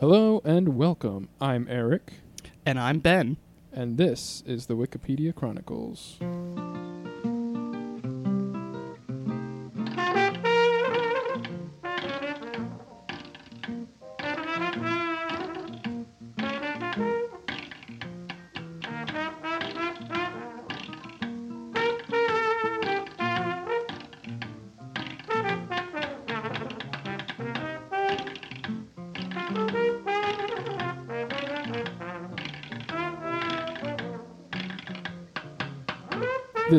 Hello and welcome. I'm Eric, And I'm Ben. and this is the Wikipedia Chronicles.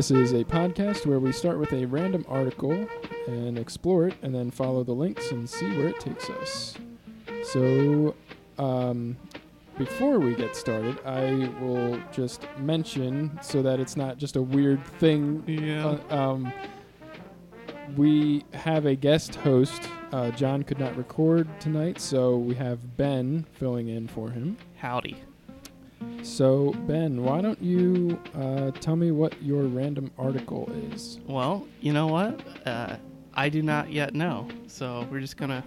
This is a podcast where we start with a random article and explore it, and then follow the links and see where it takes us. So, um, before we get started, I will just mention so that it's not just a weird thing Yeah. Uh, um, we have a guest host. Uh, John could not record tonight, so we have Ben filling in for him. Howdy. So, Ben, why don't you uh, tell me what your random article is? Well, you know what? Uh, I do not yet know. So we're just going to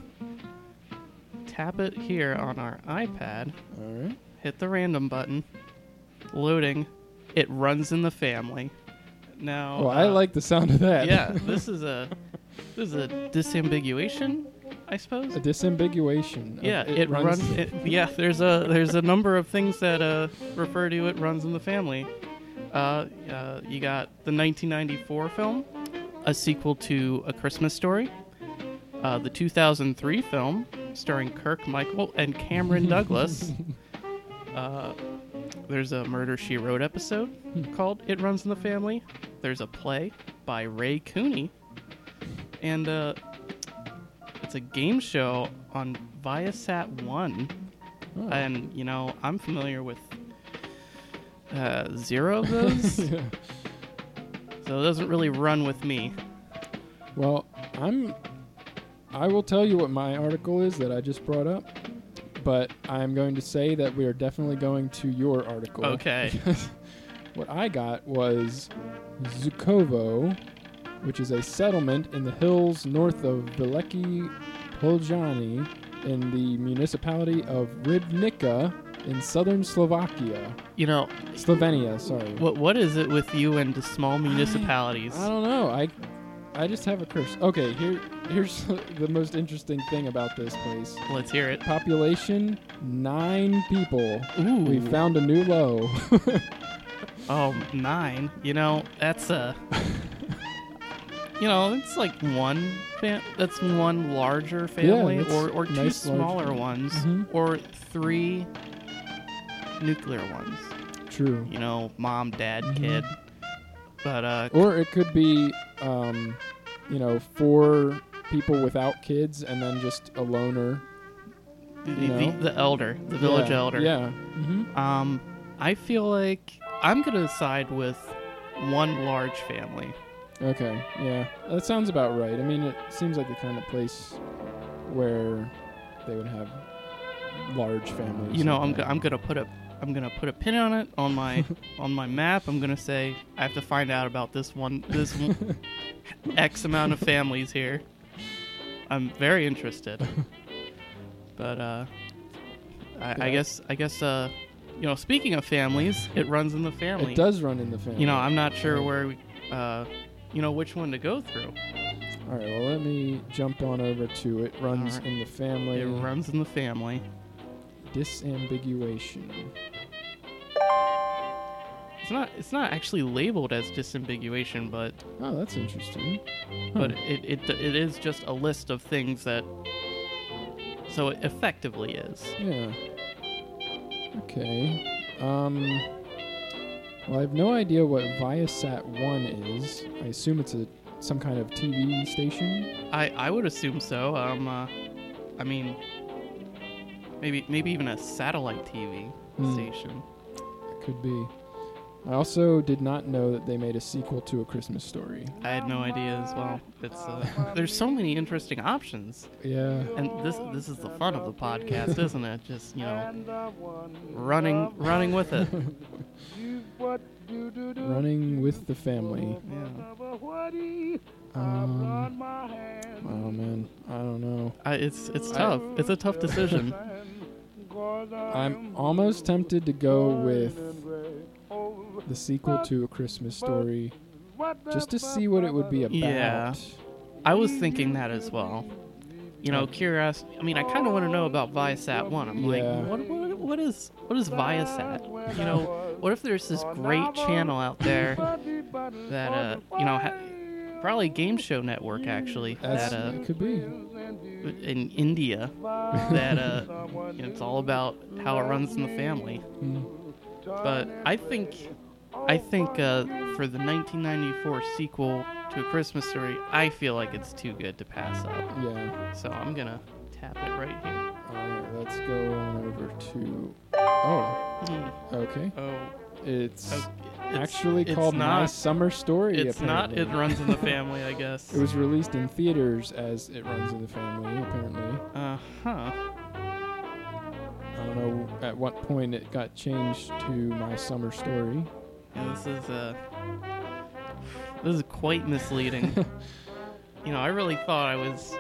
tap it here on our iPad, All right. hit the random button, loading. It runs in the family. Now, Well, I uh, like the sound of that. yeah, this is a this is a disambiguation, I suppose. a disambiguation. Yeah, it, runs. it, yeah, there's a there's a number of things that uh, refer to it runs in the family. Uh, uh, you got the 1994 film, a sequel to A Christmas Story. Uh, the 2003 film starring Kirk Michael and Cameron Douglas. Uh, there's a Murder She Wrote episode called "It Runs in the Family." There's a play by Ray Cooney, and uh, it's a game show on Viasat One. Oh. And you know, I'm familiar with uh, zero of those, Yeah. so it doesn't really run with me. Well, I'm. I will tell you what my article is that I just brought up, but I'm going to say that we are definitely going to your article. Okay. what I got was Zukovo, which is a settlement in the hills north of Veliki Poljani in the municipality of Ribnica in southern Slovakia. You know, Slovenia, sorry. what what is it with you and the small municipalities? I don't know. I I just have a curse. Okay, here here's the most interesting thing about this place. Let's hear it. Population nine people. Ooh, We found a new low. oh nine. You know, that's a. You know, it's like one fam- that's one larger family, that's or, or two nice smaller ones, Mhm. or three nuclear ones. True. You know, mom, dad, Mhm. kid. But uh, Or it could be, um, you know, four people without kids and then just a loner. the, the, the elder, the village Yeah, elder. Yeah. hmm Um, I feel like I'm gonna side with one large family. Okay. Yeah. That sounds about right. I mean, it seems like the kind of place where they would have large families. You know, I'm go- I'm gonna put a I'm gonna put a pin on it on my on my map. I'm gonna say I have to find out about this one this one, X amount of families here. I'm very interested. But uh, I, I guess I guess uh, you know, speaking of families, it runs in the family. It does run in the family. You know, I'm not sure where we, uh, you know, which one to go through. All right. Well, let me jump on over to it. Runs right. in the family. It runs in the family. Disambiguation. It's not. It's not actually labeled as disambiguation, but Oh, that's interesting. but it, it it is just a list of things that. So it effectively is. Yeah. Okay. Um. Well, I have no idea what Viasat One is. I assume it's a some kind of TV station. I I would assume so. Um, uh, I mean, maybe maybe even a satellite TV Hmm. station. It could be. I also did not know that they made a sequel to A Christmas Story. I had no idea as well. It's uh, there's so many interesting options, Yeah. and this this is the fun of the podcast, isn't it? Just you know, running running with it. Running with the family. Yeah. Um, oh man, I don't know. I, it's it's tough. It's a tough decision. I'm almost tempted to go with the sequel to A Christmas Story, just to see what it would be about. Yeah. I was thinking that as well. You know, curiosity. I mean, I kind of want to know about Viasat One. I'm Yeah. like, what, what, what is what is Viasat? You know, what if there's this great channel out there that uh, you know, ha- probably a game show network actually That's, that uh, it could be. in India that uh, you know, it's all about how it runs in the family. Mm. But I think, I think uh, for the 1994 sequel to A Christmas Story, I feel like it's too good to pass up. Yeah. So I'm gonna tap it right here. Alright, let's go on over to. Oh, Hmm. okay. Oh, It's okay. It's- actually it's called My not. Summer Story. It's not. It runs in the family, I guess. It was released in theaters as It Runs in the Family, apparently. Uh huh. I don't know at what point it got changed to My Summer Story. Yeah, this is uh, this is quite misleading. you know, I really thought I was.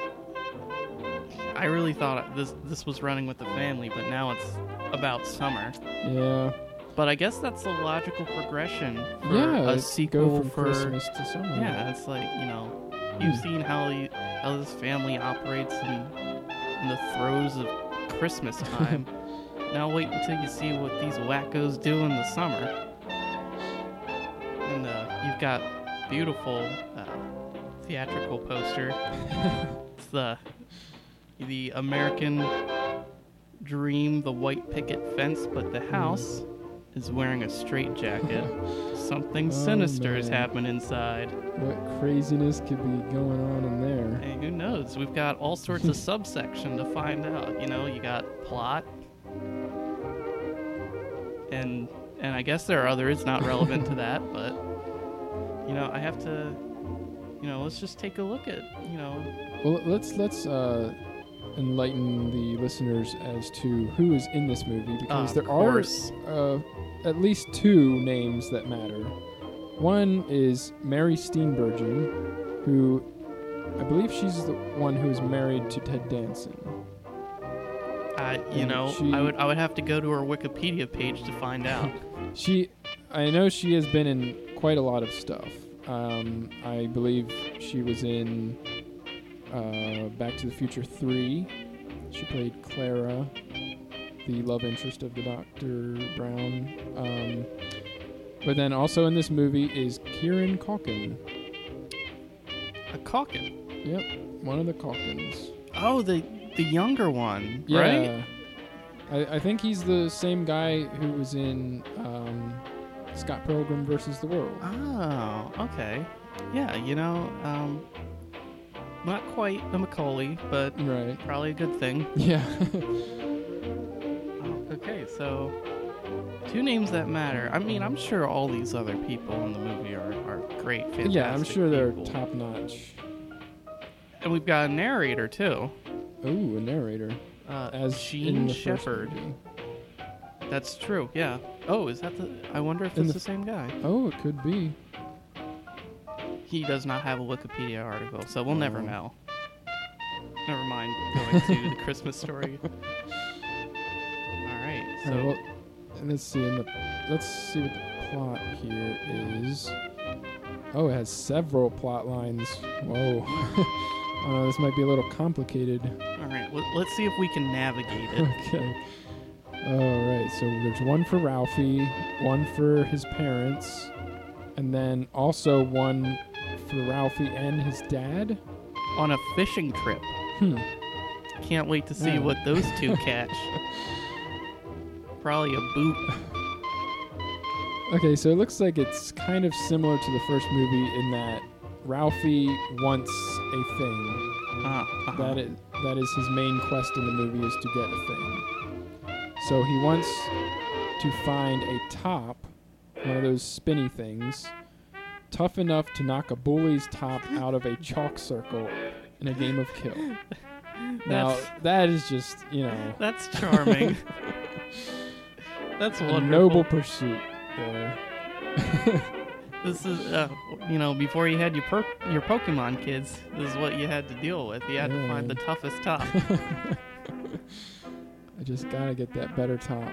I really thought this this was running with the family, but now it's about summer. Yeah. But I guess that's the logical progression for yeah. a sequel go from for Christmas to summer. yeah. It's like you know, you've seen how how this family operates in in the throes of Christmas time. now wait until you see what these wackos do in the summer. And got beautiful uh, theatrical poster. it's the the American dream, the white picket fence, but the house is wearing a straitjacket. Something Oh, sinister is man. happening inside. What craziness could be going on in there? Hey, who knows? We've got all sorts of subsection to find out. You know, you got plot, and and I guess there are others not relevant to that, but you know, I have to. You know, let's just take a look at. You know, Well, let's let's uh, enlighten the listeners as to who is in this movie because of there course. are uh, at least two names that matter. One is Mary Steenburgen, who I believe she's the one who is married to Ted Danson. I, you and know, she- I would I would have to go to her Wikipedia page to find out. She, I know she has been in quite a lot of stuff. Um, I believe she was in uh, Back to the Future 3. She played Clara, the love interest of the Dr. Brown. Um, but then also in this movie is Kieran Culkin. a Calkin. Yep, one of the Culkins. Oh, the the younger one, Yeah. right? I, I think he's the same guy who was in um, Scott Pilgrim versus the World. Oh, okay. Yeah, you know, um, not quite a Macaulay, but Right. probably a good thing. Yeah. Oh, okay, so two names that matter. I mean, I'm sure all these other people in the movie are, are great, fantastic yeah, I'm sure they're people. top notch. And we've got a narrator too, Ooh, a narrator. uh, As Jean Shepherd. movie. That's true. Yeah. Oh, is that the? I wonder if In it's the- the same guy. Oh, it could be. He does not have a Wikipedia article, so we'll never Oh. know. Never mind going to the Christmas story. All right. So All right, well, let's see. In the, let's see what the plot here is. Oh, it has several plot lines. Whoa. oh, no, this might be a little complicated. all right. Let, let's see if we can navigate it. Okay. All right. So there's one for Ralphie, one for his parents, and then also one for Ralphie and his dad. On a fishing trip. Hmm. Can't wait to see Yeah. what those two catch. Probably a boot. Okay, so it looks like it's kind of similar to the first movie in that Ralphie wants a thing. Uh, uh-huh. That is that is his main quest in the movie is to get a thing. So he wants to find a top, one of those spinny things, tough enough to knock a bully's top out of a chalk circle in a game of kill. Now That's- that is just you know That's charming. That's a wonderful. noble pursuit there. This is, uh, you know, before you had your per- your Pokemon kids, this is what you had to deal with. You had to find the toughest top. Just gotta get that better top.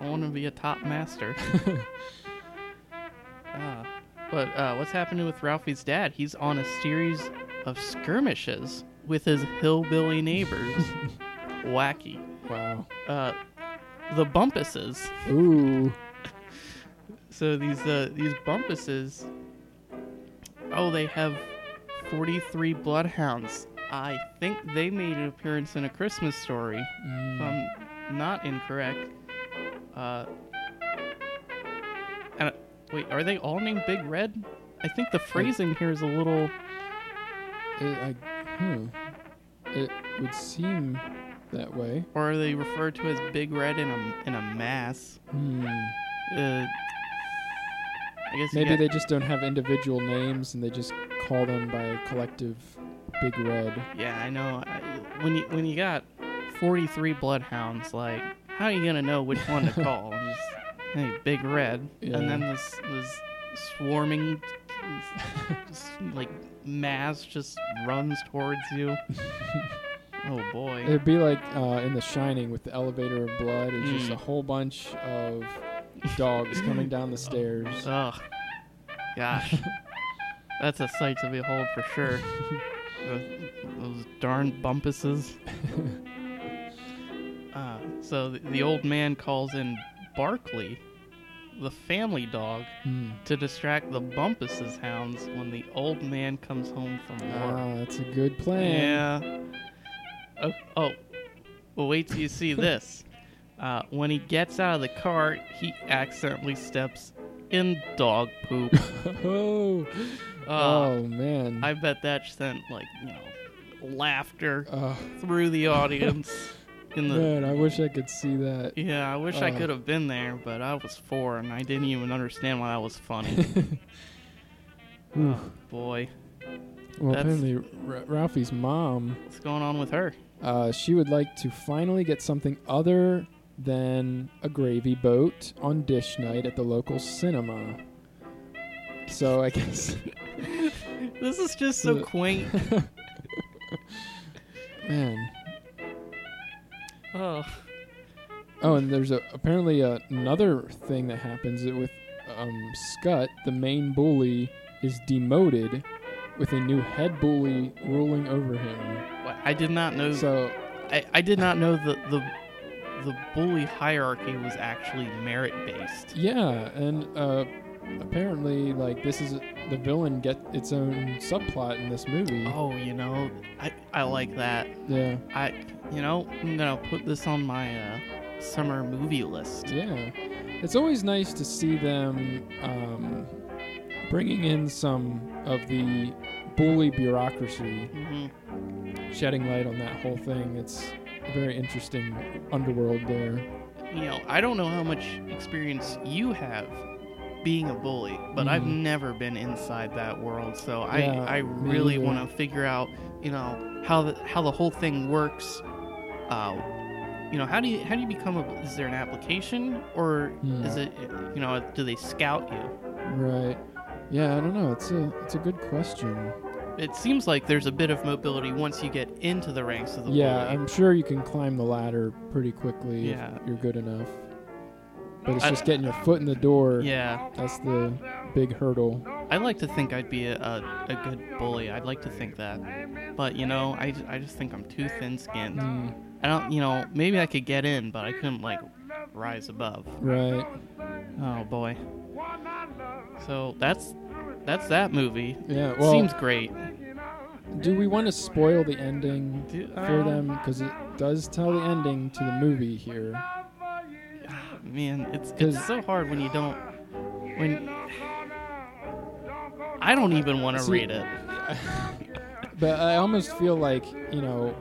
I want to be a top master. Ah, but uh, what's happening with Ralphie's dad? He's on a series of skirmishes with his hillbilly neighbors. Wacky. Wow. Uh, the Bumpuses. Ooh. So these uh, these Bumpuses. Oh, they have 43 bloodhounds. I think they made an appearance in a Christmas story. If Mm. I'm not incorrect. Uh, and, uh, wait, are they all named Big Red? I think the phrasing here is a little. It, I, hmm. It would seem that way. Or are they referred to as Big Red in a in a mass? Hmm. Uh, I guess Maybe they just don't have individual names and they just call them by a collective Big Red. Yeah, I know. I, when you when you got 43 bloodhounds, like how are you gonna know which one to call? Just, hey, Big Red, Yeah. and then this this swarming, just, like mass just runs towards you. oh boy. It'd be like uh, in The Shining with the elevator of blood. It's just Mm. a whole bunch of dogs coming down the stairs. Ugh. Gosh. That's a sight to behold for sure. Those, those darn bumpuses. Uh, so the, the old man calls in Barkley, the family dog, Hmm. to distract the bumpuses hounds when the old man comes home from work. Ah, that's a good plan. Yeah. Oh, oh. Well, wait till you see this. Uh, when he gets out of the car, he accidentally steps in dog poop. oh, Uh, oh man. I bet that sent like you know laughter Oh, through the audience. In the man, I wish I could see that. yeah, I wish I Uh. could have been there, but I was four and I didn't even understand why that was funny. Ooh. Boy, Well, That's- apparently R- Ralphie's mom, what's going on with her? uh, she would like to finally get something other than a gravy boat on dish night at the local cinema. So I guess, This is just so quaint. man. Oh, Oh, and there's a, apparently a, another thing that happens with um, Scut, the main bully, is demoted with a new head bully ruling over him. I did not know. So I, I did not know that the the bully hierarchy was actually merit based. yeah, and uh, apparently, like this is the villain get its own subplot in this movie. Oh, you know, I I like that. Yeah, I you know I'm gonna put this on my uh, summer movie list. yeah. It's always nice to see them um, bringing in some of the bully bureaucracy hmm shedding light on that whole thing. It's very interesting underworld there. You know, I don't know how much experience you have being a bully, but I've Mhm. never been inside that world, so Yeah, I I really want to figure out you know how the how the whole thing works. Uh, you know, how do you how do you become a? Is there an application or Hmm. is it you know do they scout you? Right. Yeah, I don't know. It's a it's a good question. It seems like there's a bit of mobility once you get into the ranks of the Yeah. I'm sure you can climb the ladder pretty quickly Yeah. if you're good enough. But it's I- just getting your foot in the door. yeah, That's the big hurdle. I'd like to think I'd be a, a, a good bully. I'd like to think that. But, you know, I, I just think I'm too thin skinned. Mm, I don't, you know, maybe I could get in, but I couldn't, like, rise above. right. Oh, boy. So that's that's that movie. Yeah. Well, Seems great. do we want to spoil the ending Do- for um, them? Because it does tell the ending to the movie here. Man, it's it's so hard when you don't. When. I don't even want to read it. But I almost feel like you know,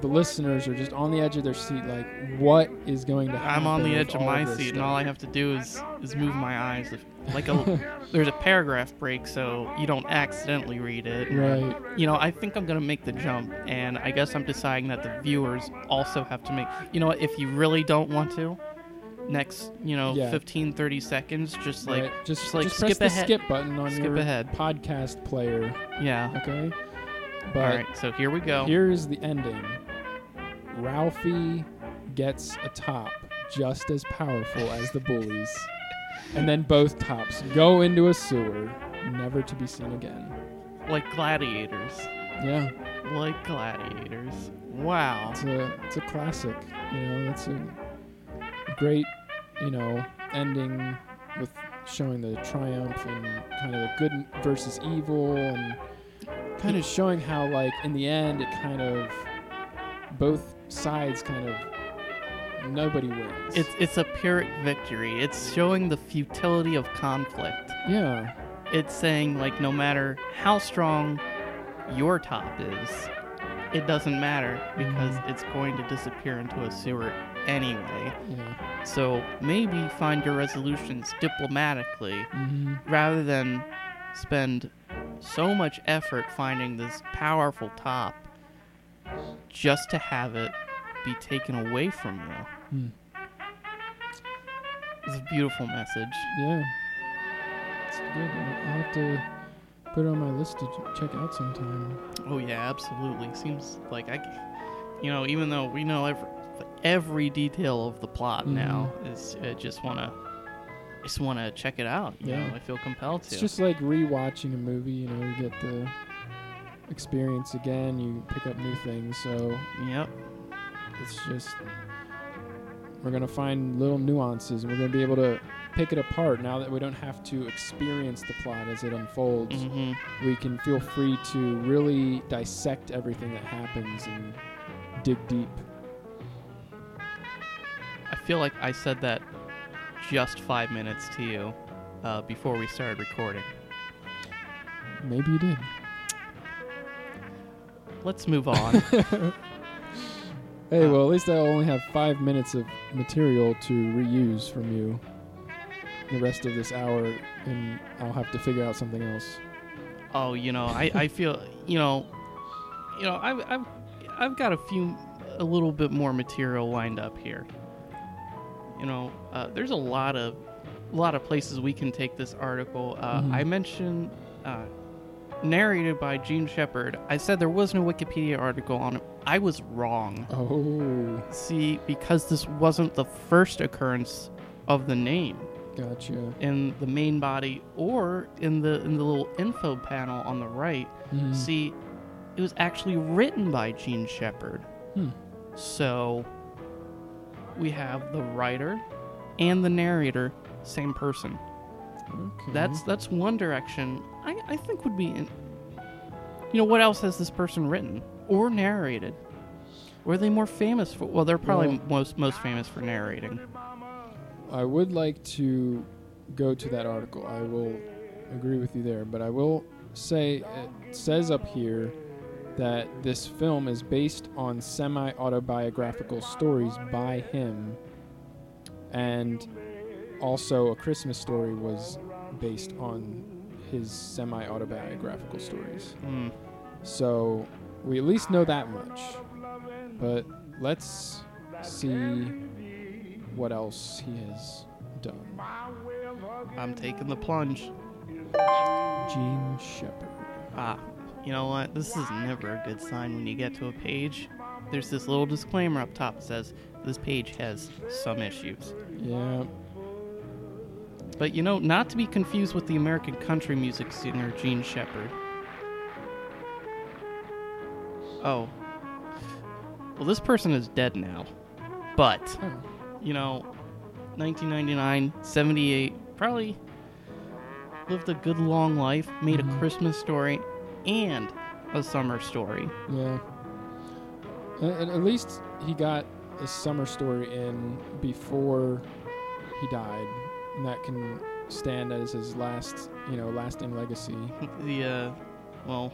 the listeners are just on the edge of their seat. Like, what is going to happen? I'm on the edge of my seat, and all I have to do is is move my eyes. Like a, there's a paragraph break, so you don't accidentally read it. Right. You know, I think I'm gonna make the jump, and I guess I'm deciding that the viewers also have to make. You know what? If you really don't want to, next, you know, Yeah. 15, 30 seconds, just like, right. just, just, like, just skip press the skip button on Skip your ahead. podcast player. yeah. Okay. But All right, so here we go. here's the ending. Ralphie gets a top just as powerful as the bullies, and then both tops go into a sewer, never to be seen again. Like gladiators. Yeah, Like gladiators. Wow. it's a it's a classic. You know, that's a great you know ending with showing the triumph and kind of the good versus evil and kind of showing how like in the end it kind of both sides kind of nobody wins. It's it's a pyrrhic victory. It's showing the futility of conflict. yeah, It's saying like no matter how strong your top is, it doesn't matter because Mhm. it's going to disappear into a sewer anyway. yeah. So maybe find your resolutions diplomatically hmm rather than spend so much effort finding this powerful top just to have it be taken away from you. Hmm. It's a beautiful message. Yeah, it's good. I'll have to put it on my list to check out sometime. Oh yeah, absolutely. Seems like I, you know, even though we know every every detail of the plot Mhm. now, is I just wanna, just wanna check it out. You Yeah. know, I feel compelled to. It's just like rewatching a movie. You know, you get the experience again. You pick up new things. So yep. it's just we're gonna find little nuances, and we're gonna be able to pick it apart now that we don't have to experience the plot as it unfolds. hmm We can feel free to really dissect everything that happens and dig deep. I feel like I said that just five minutes to you uh, before we started recording. Maybe you did. Let's move on. Hey, Uh, well, at least I'll only have five minutes of material to reuse from you. The rest of this hour, and I'll have to figure out something else. oh, you know, I, I feel, you know, you know, I've, I've, I've got a few, a little bit more material lined up here. You know, uh, there's a lot of, a lot of places we can take this article. Uh, Mhm. I mentioned, uh, narrated by Jean Shepherd. I said there was no Wikipedia article on it. I was wrong. Oh, See, because this wasn't the first occurrence of the name gotcha. in the main body or in the in the little info panel on the right. Mhm. See, it was actually written by Jean Shepherd. Hmm. So we have the writer and the narrator, same person. Okay. That's that's one direction I, I think would be in, you know what else has this person written or narrated? Were they more famous for well they're probably Well- most most famous for narrating. I would like to go to that article. I will agree with you there, but I will say it says up here that this film is based on semi autobiographical stories by him, and also A Christmas Story was based on his semi autobiographical stories. Hmm. So we at least know that much. But let's see what else he has done. I'm taking the plunge. Jean Shepherd. Ah, you know what? This is never a good sign when you get to a page. There's this little disclaimer up top that says this page has some issues. Yeah. But you know, not to be confused with the American country music singer Jean Shepard. Oh. Well, this person is dead now. But, you know, 1999, 78, probably lived a good long life, made Mhm. a Christmas story and a summer story. Yeah. And at least he got a summer story in before he died, and that can stand as his last, you know, lasting legacy. The, uh, well,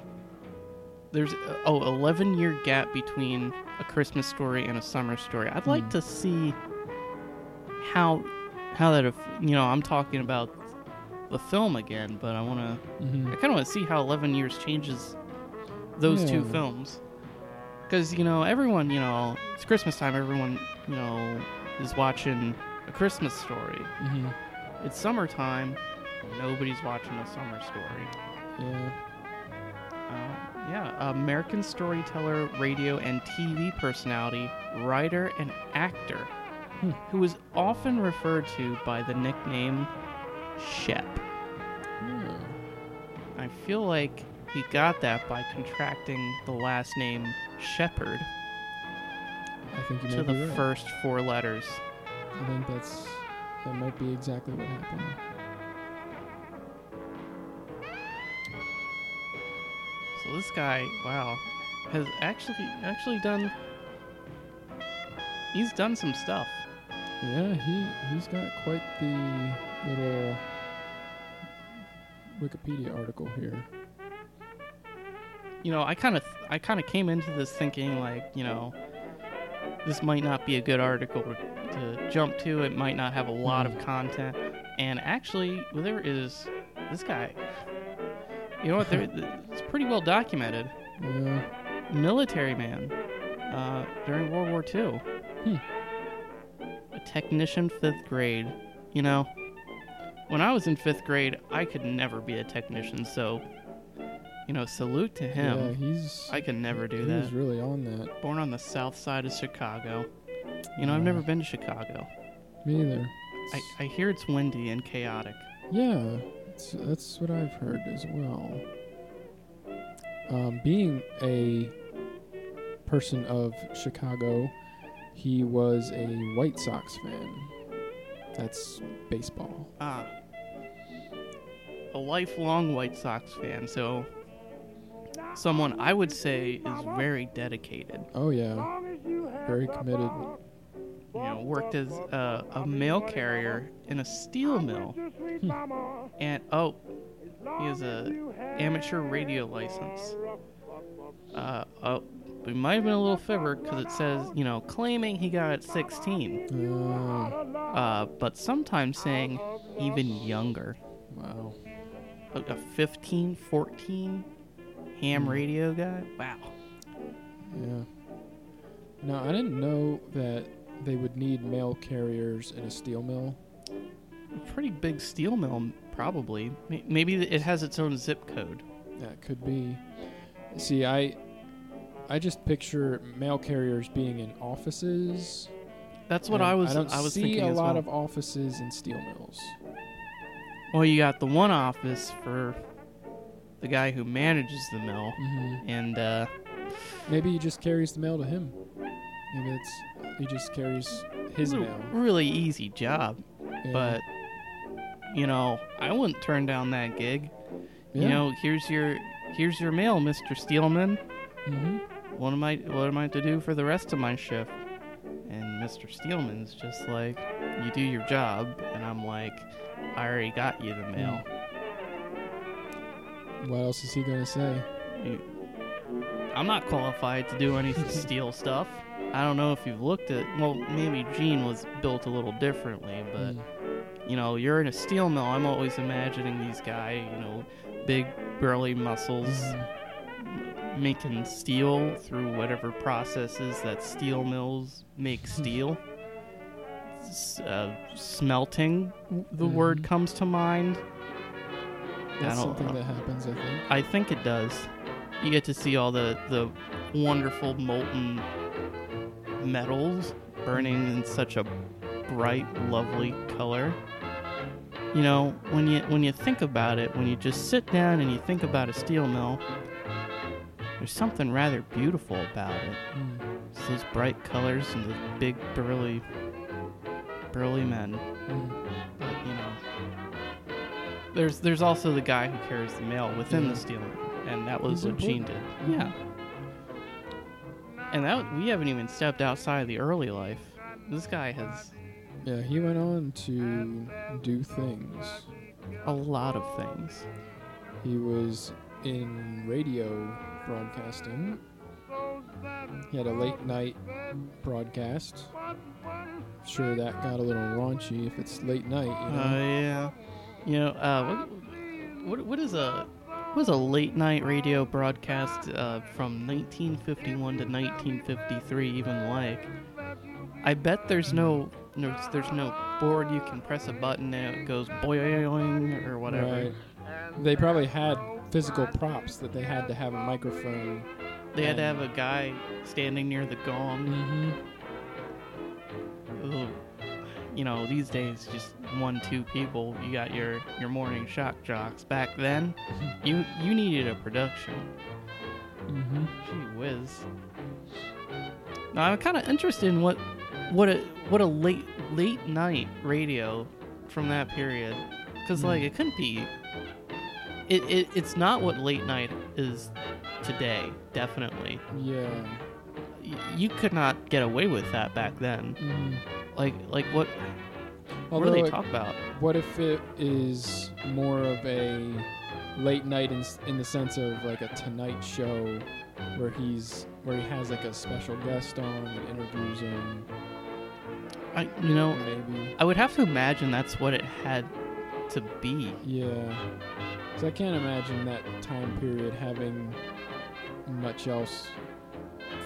there's, uh, oh, 11 year gap between a Christmas story and a summer story. I'd like Hmm. to see how, how that, aff- you know, I'm talking about the film again, but I want to, hmm I kind of want to see how 11 years changes those two films. Because, you know, everyone, you know, it's Christmas time, everyone, you know, is watching a Christmas story. hmm It's summertime, nobody's watching a summer story. Yeah. Uh, yeah, American storyteller, radio and TV personality, writer, and actor, Hmm. who is often referred to by the nickname Shep. Yeah. I feel like he got that by contracting the last name Shepherd I think you to the right. first four letters. I think that's that might be exactly what happened. So this guy, wow, has actually actually done. He's done some stuff. Yeah, he he's got quite the little Wikipedia article here. You know, I kind of I kind of came into this thinking like, you know, this might not be a good article to jump to. It might not have a lot of content. And actually, there is this guy. You know what? There, it's pretty well documented. Yeah. military man uh, during World War II. Hmm. A technician, fifth grade. You know, when I was in fifth grade, I could never be a technician. So, you know, salute to Yeah, him. he's I can never do he that. was really on that. Born on the south side of Chicago. You know, I've never been to Chicago. Me either. I, I hear it's windy and chaotic. Yeah, that's what I've heard as well. Um, being a person of Chicago, he was a White Sox fan. That's baseball. Ah. A lifelong White Sox fan, so someone I would say is very dedicated. Oh yeah, very committed. You know, worked as a, a mail carrier in a steel mill, and oh, he has a amateur radio license. Uh, oh, we might have been a little fibber because it says, you know, claiming he got at 16, Uh, uh, but sometimes saying even younger. wow. a, a 15, 14 ham Hmm. radio guy. Wow. Yeah. No, I didn't know that they would need mail carriers in a steel mill. A pretty big steel mill, probably. Maybe it has its own zip code. That could be. See, I I just picture mail carriers being in offices. That's what I was. I don't was see thinking a lot well. of offices in steel mills. Well, you got the one office for the guy who manages the mill, hmm and uh, Maybe he just carries the mail to him. Maybe it's he just carries his mail. really easy job. Yeah. But you know, I wouldn't turn down that gig. yeah. You know, here's your here's your mail, Mister Steelman. hmm what am I what am I to do for the rest of my shift? And Mr. Steelman's just like, you do your job, and I'm like, I already got you the mail. What else is he gonna say? I'm not qualified to do any steel stuff. I don't know if you've looked at well, maybe Jean was built a little differently, but Mm. you know, you're in a steel mill. I'm always imagining these guy, you know, big burly muscles Mhm. making steel through whatever processes that steel mills make steel. S- uh, smelting, the word Mhm. comes to mind. That's I don't something know. that happens, I think. I think it does. You get to see all the, the wonderful molten metals burning in such a bright, lovely color. You know, when you when you think about it, when you just sit down and you think about a steel mill, there's something rather beautiful about it. Mm. It's those bright colors and the big burly burly men. Mm. But you know, there's there's also the guy who carries the mail within the steel and that was what Jean did. Yeah. And that we haven't even stepped outside of the early life. This guy has Yeah, he went on to do things. a lot of things. He was in radio broadcasting. He had a late night broadcast. Sure, that got a little raunchy if it's late night, you Oh know. yeah. You know, uh, what, what what is a what is a late night radio broadcast uh, from 1951 to 1953 even like? I bet there's no no there's no board you can press a button and it goes boing or whatever. Right. They probably had physical props that they had to have a microphone. They had to have a guy standing near the gong. Mm-hmm. You know, these days, just one, two people. You got your your morning shock jocks. Back then, you you needed a production. Mm-hmm. Gee whiz. Now I'm kind of interested in what what a what a late late night radio from that period, because like it couldn't be. It, it it's not what late night is today. Definitely, Yeah. You could not get away with that back then. Mm. Like like what what Although do they talk about? What if it is more of a late night in, in the sense of like a Tonight Show, where he's where he has like a special guest on and interviews him, I you know maybe. I would have to imagine that's what it had to be. Yeah. So I can't imagine that time period having much else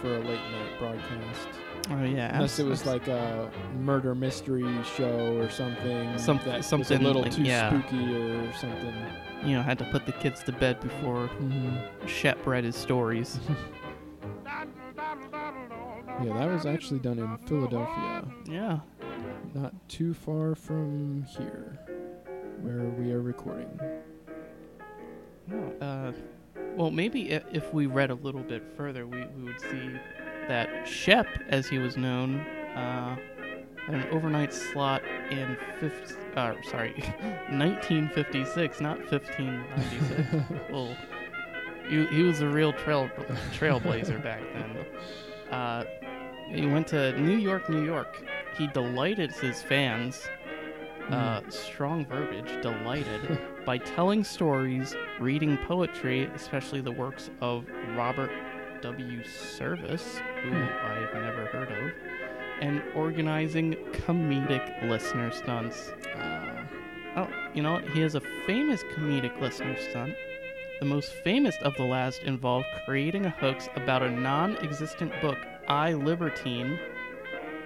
for a late night broadcast. Oh yeah, Unless it was abs- like a murder mystery show or something. Some- that was something a little like- too yeah. spooky or something. you know had to put the kids to bed before Mm-hmm. Shep read his stories. Yeah, that was actually done in Philadelphia, yeah. not too far from here, where we are recording. No, uh, well, maybe if, we read a little bit further, we, we would see that Shep, as he was known, uh, had an overnight slot in 50, uh, sorry, 1956, not 1596. well, he, he was a real trail trailblazer back then. Uh, he went to New York, New York. He delighted his fans. Uh, strong verbiage, delighted by telling stories, reading poetry, especially the works of Robert W. Service, who I've never heard of, and organizing comedic listener stunts. Uh, Oh, you know, he has a famous comedic listener stunt. The most famous of the last involved creating a hoax about a non existent book, I Libertine,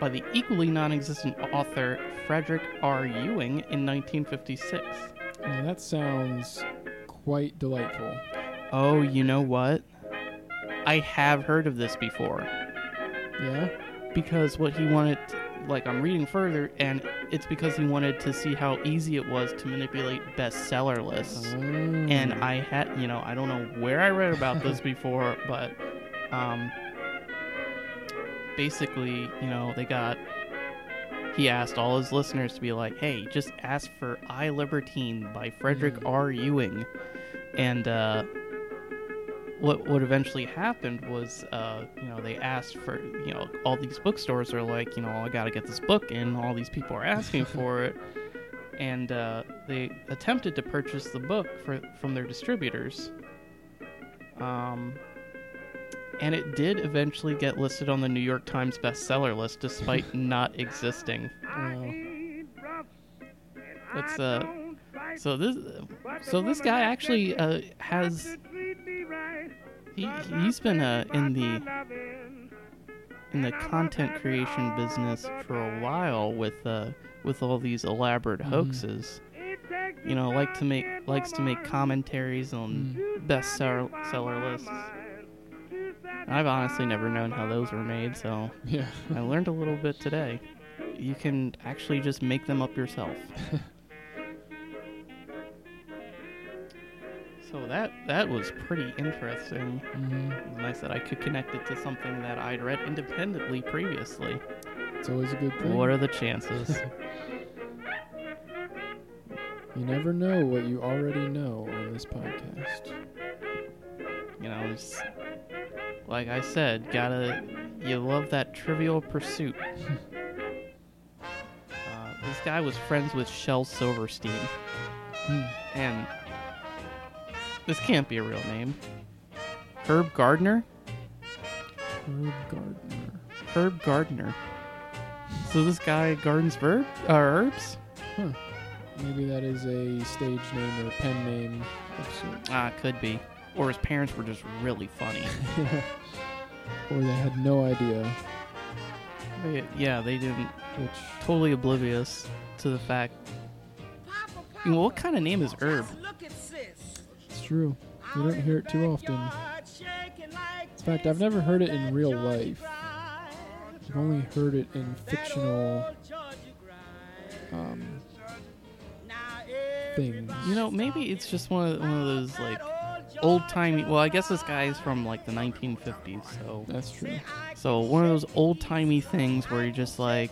by the equally non existent author Frederick R. Ewing in 1956. now that sounds quite delightful. Oh, you know what? I have heard of this before. Yeah? Because what he wanted, like, I'm reading further, and it's because he wanted to see how easy it was to manipulate bestseller lists. and Mm. I had, you know, I don't know where I read about this before, but um, basically, you know, they got. He asked all his listeners to be like, "Hey, just ask for I Libertine by Frederick Mm. R. Ewing," and uh, what what eventually happened was, uh, you know, they asked for, you know, all these bookstores are like, you know, I got to get this book in. All these people are asking for it and uh, they attempted to purchase the book for, from their distributors. Um, and it did eventually get listed on the New York Times bestseller list despite not existing. Wow. That's uh, so this so this guy actually uh, has he he's been uh, in the in the content creation business for a while with uh with all these elaborate Mhm. hoaxes. You know, like to make likes to make commentaries on Mm. bestseller seller lists. I've honestly never known how those were made, so Yeah. I learned a little bit today. You can actually just make them up yourself. so that that was pretty interesting. hmm It was nice that I could connect it to something that I'd read independently previously. It's always a good thing. What are the chances? You never know what you already know on this podcast. You know, it's, like I said, gotta you love that Trivial Pursuit. uh, this guy was friends with Shel Silverstein, and this can't be a real name. Herb Gardner. Herb Gardner. Herb Gardner. So this guy gardens verb uh, herbs. Huh. Maybe that is a stage name or pen name. Ah, could be. Or his parents were just really funny. or they had no idea, They- yeah, they didn't. which Totally oblivious to the fact. You know, what kind of name is Herb? it's true. You don't hear it too often. In fact, I've never heard it in real life. I've only heard it in fictional um, things. You know, maybe it's just one of one of those like old timey. Well, I guess this guy's from like the 1950s, so That's true. so one of those old timey things where you're just like,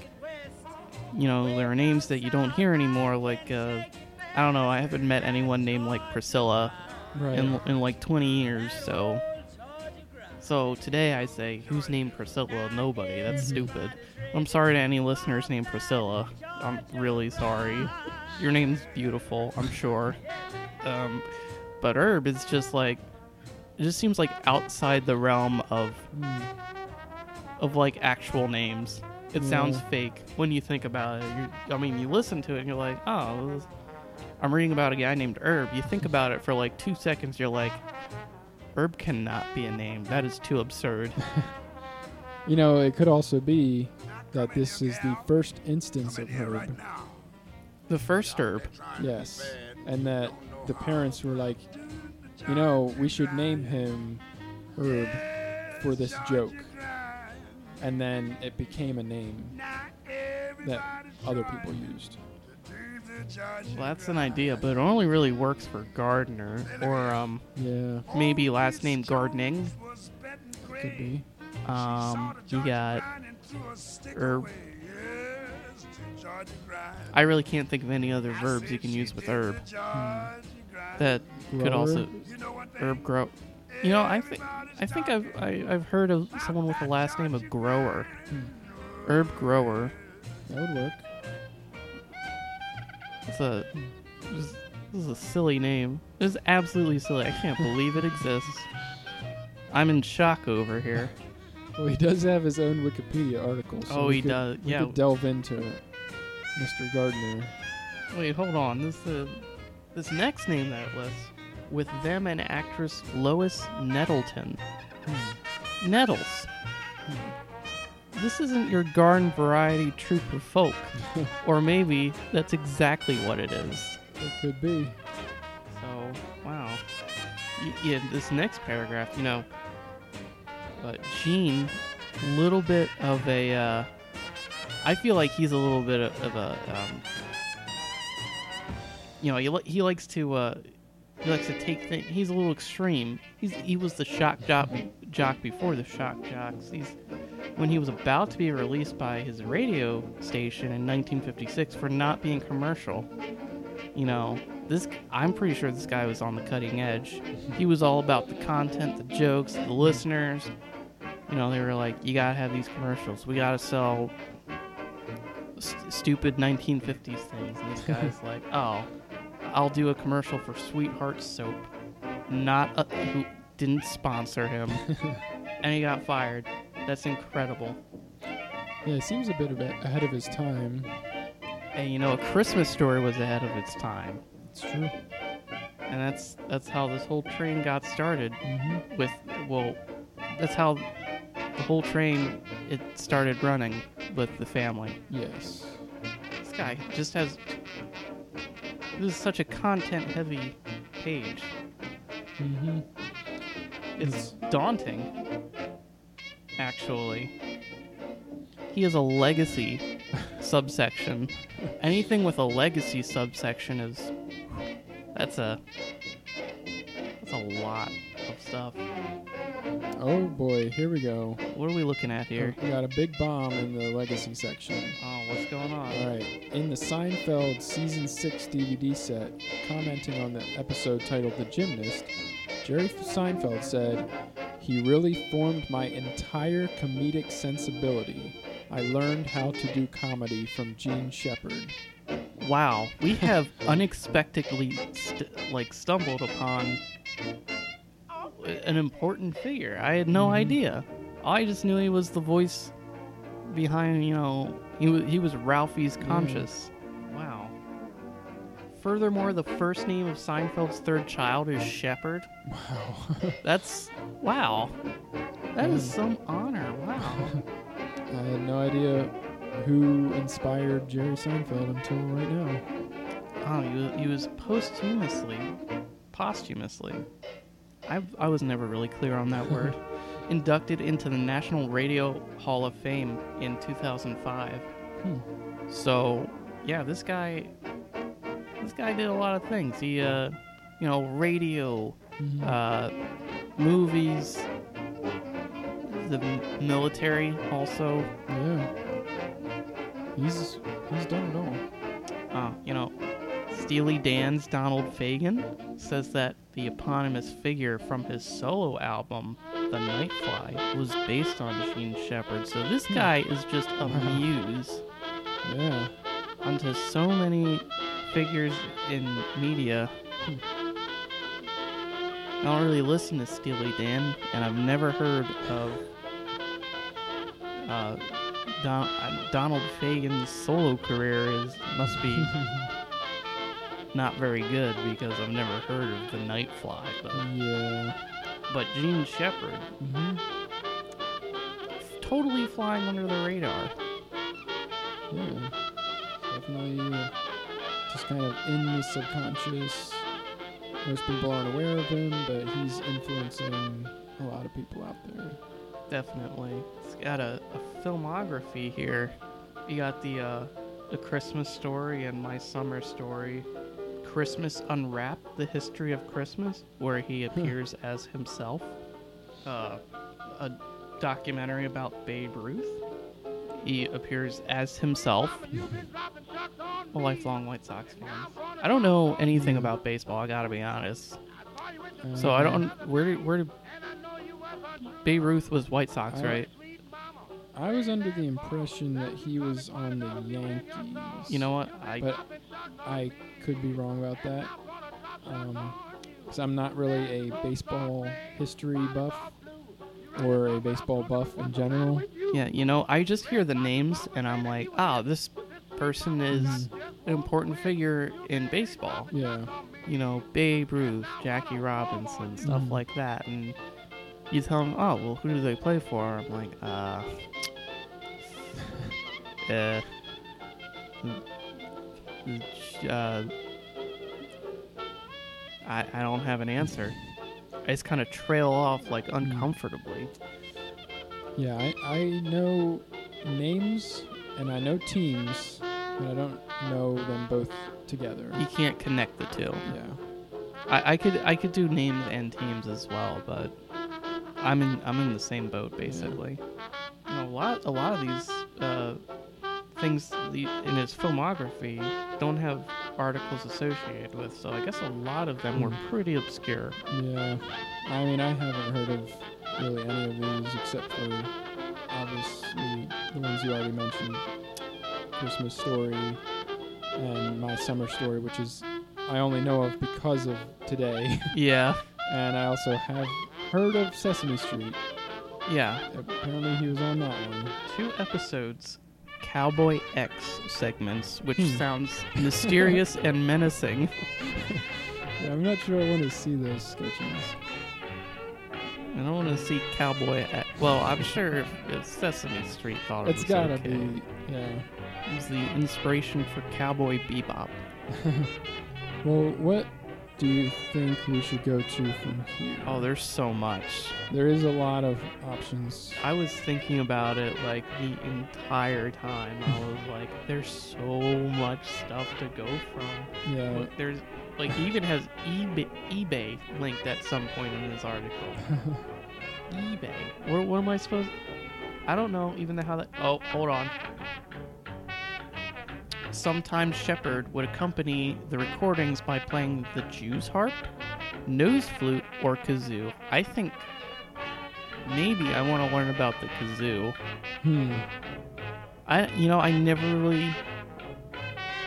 you know, there are names that you don't hear anymore. Like, uh, I don't know, I haven't met anyone named like Priscilla Right. in in like 20 years, so. So today I say, who's named Priscilla? Nobody. That's Mhm. stupid. I'm sorry to any listeners named Priscilla. I'm really sorry. Your name's beautiful, I'm sure. Um, but Herb is just like, it just seems like outside the realm of of like actual names. It sounds fake when you think about it. you I mean, you listen to it and you're like, oh, I'm reading about a guy named Herb. You think about it for like two seconds, you're like, Herb cannot be a name. That is too absurd. You know, it could also be that this is the first instance of Herb. The first Herb. Yes. And that the parents were like, you know, we should name him Herb for this joke. And then it became a name that other people used. Well, that's an idea, but it only really works for Gardner or um, Yeah, maybe last name Gardening. could be. Um, you got Herb. I really can't think of any other verbs you can use with herb. That could also herb grow. You know, I think I think I've I, I've heard of someone with the last name of Grower. Herb Grower. That would work. It's a this, this is a silly name. This is absolutely silly. I can't believe it exists. I'm in shock over here. Well, he does have his own Wikipedia article. So Oh, he could- does. We Yeah. could delve into it, Mr. Gardner. Wait, hold on. This uh, this next name that it lists with them and actress Lois Nettleton. Hmm. Nettles. This isn't your garden variety troupe of folk. or maybe that's exactly what it is. It could be. So, wow. Y- yeah, this next paragraph, you know, uh, Jean, little bit of a, uh, I feel like he's a little bit of, of a, um, you know, he, li- he likes to, uh, he likes to take things, he's a little extreme. He's, he was the shock jock, jock before the shock jocks. He's, when he was about to be released by his radio station in 1956 for not being commercial you know this i'm pretty sure this guy was on the cutting edge. He was all about the content the jokes the listeners. You know they were like you gotta have these commercials. We gotta sell st- stupid 1950s things. And this guy's like oh i'll do a commercial for sweetheart soap. Not a, who didn't sponsor him. And he got fired. That's incredible. Yeah, it seems a bit ahead of his time. and you know a christmas story was ahead of its time. It's true. and that's that's how this whole train got started hmm with well that's how the whole train it started running with the family. Yes. this guy just has this is such a content heavy page. Hmm it's daunting actually. He has a legacy subsection. Anything with a legacy subsection is that's a that's a lot of stuff Oh boy, here we go. what are we looking at here We got a big bomb in the legacy section. oh what's going on All right. In the Seinfeld season six DVD set, commenting on the episode titled "The Gymnast," Jerry Seinfeld said, "He really formed my entire comedic sensibility. I learned how to do comedy from Jean Shepherd." Wow, we have unexpectedly st- like stumbled upon an important figure. I had no Mhm. idea. I just knew he was the voice behind, you know, he was he was Ralphie's conscious. Wow. Furthermore, the first name of Seinfeld's third child is Shepherd. Wow. That's wow. That is Yeah. some honor. Wow. I had no idea who inspired Jerry Seinfeld until right now. Oh, he was, he was posthumously, posthumously I I was never really clear on that word. Inducted into the National Radio Hall of Fame in 2005. Hmm. So, yeah, this guy, this guy did a lot of things. He, uh, you know, radio, Mhm. uh, movies, the military also. yeah. He's he's done it all. Uh, you know, Steely Dan's Donald Fagen says that the eponymous figure from his solo album, The Nightfly, was based on Jean Shepherd. So this guy is just a muse Yeah. onto so many figures in media. I don't really listen to Steely Dan, and I've never heard of uh, Don- uh, Donald Fagen's solo career. Is must be not very good because I've never heard of the Nightfly. But, yeah. but Jean Shepherd, hmm totally flying under the radar. Yeah. Definitely uh, just kind of in the subconscious. Most people aren't aware of him, but he's influencing a lot of people out there. Definitely. It's got a, a filmography here. You got the uh, the Christmas story and My Summer Story. Christmas Unwrapped, the history of Christmas, where he appears as himself. Uh, a documentary about Babe Ruth. He appears as himself. A lifelong White Sox fan. I don't know anything about baseball. I gotta be honest. So I don't. Where did where did Babe Ruth was White Sox, right? I was under the impression that he was on the Yankees. You know what? I but I could be wrong about that. Um, because I'm not really a baseball history buff or a baseball buff in general. yeah, you know, I just hear the names and I'm like, ah, this person is an important figure in baseball. Yeah. You know, Babe Ruth, Jackie Robinson, stuff Mhm. like that, and you tell them, oh, well, who do they play for? I'm like, uh, uh, uh, I, I don't have an answer. I just kind of trail off like uncomfortably. Yeah, I, I know names and I know teams, but I don't know them both together. You can't connect the two. Yeah. I, I could I could do names and teams as well, but I'm in I'm in the same boat basically. You know, a lot a lot of these uh, things in his filmography don't have articles associated with, so I guess a lot of them were Hmm. pretty obscure. Yeah. I mean, I haven't heard of really any of these except for obviously the ones you already mentioned Christmas Story and My Summer Story, which is I only know of because of today. Yeah, and I also have heard of Sesame Street. yeah. Apparently, he was on that one. Two episodes, Cowboy X segments, which Hmm. sounds mysterious and menacing. Yeah, I'm not sure I want to see those sketches. I don't want to see Cowboy X. Well, I'm sure if, if Sesame Street thought it It's was gotta okay. be, yeah. It was the inspiration for Cowboy Bebop. Well, what do you think we should go to from here? Oh, there's so much. there is a lot of options. I was thinking about it like the entire time. I was like, there's so much stuff to go from. Yeah. Look, there's like he even has eBay, eBay linked at some point in his article. eBay. What, what am I supposed? I don't know even how that. Oh, hold on. Sometimes Shepherd would accompany the recordings by playing the Jew's harp, nose flute, or kazoo. I think maybe I want to learn about the kazoo. hmm. I, you know, I never really,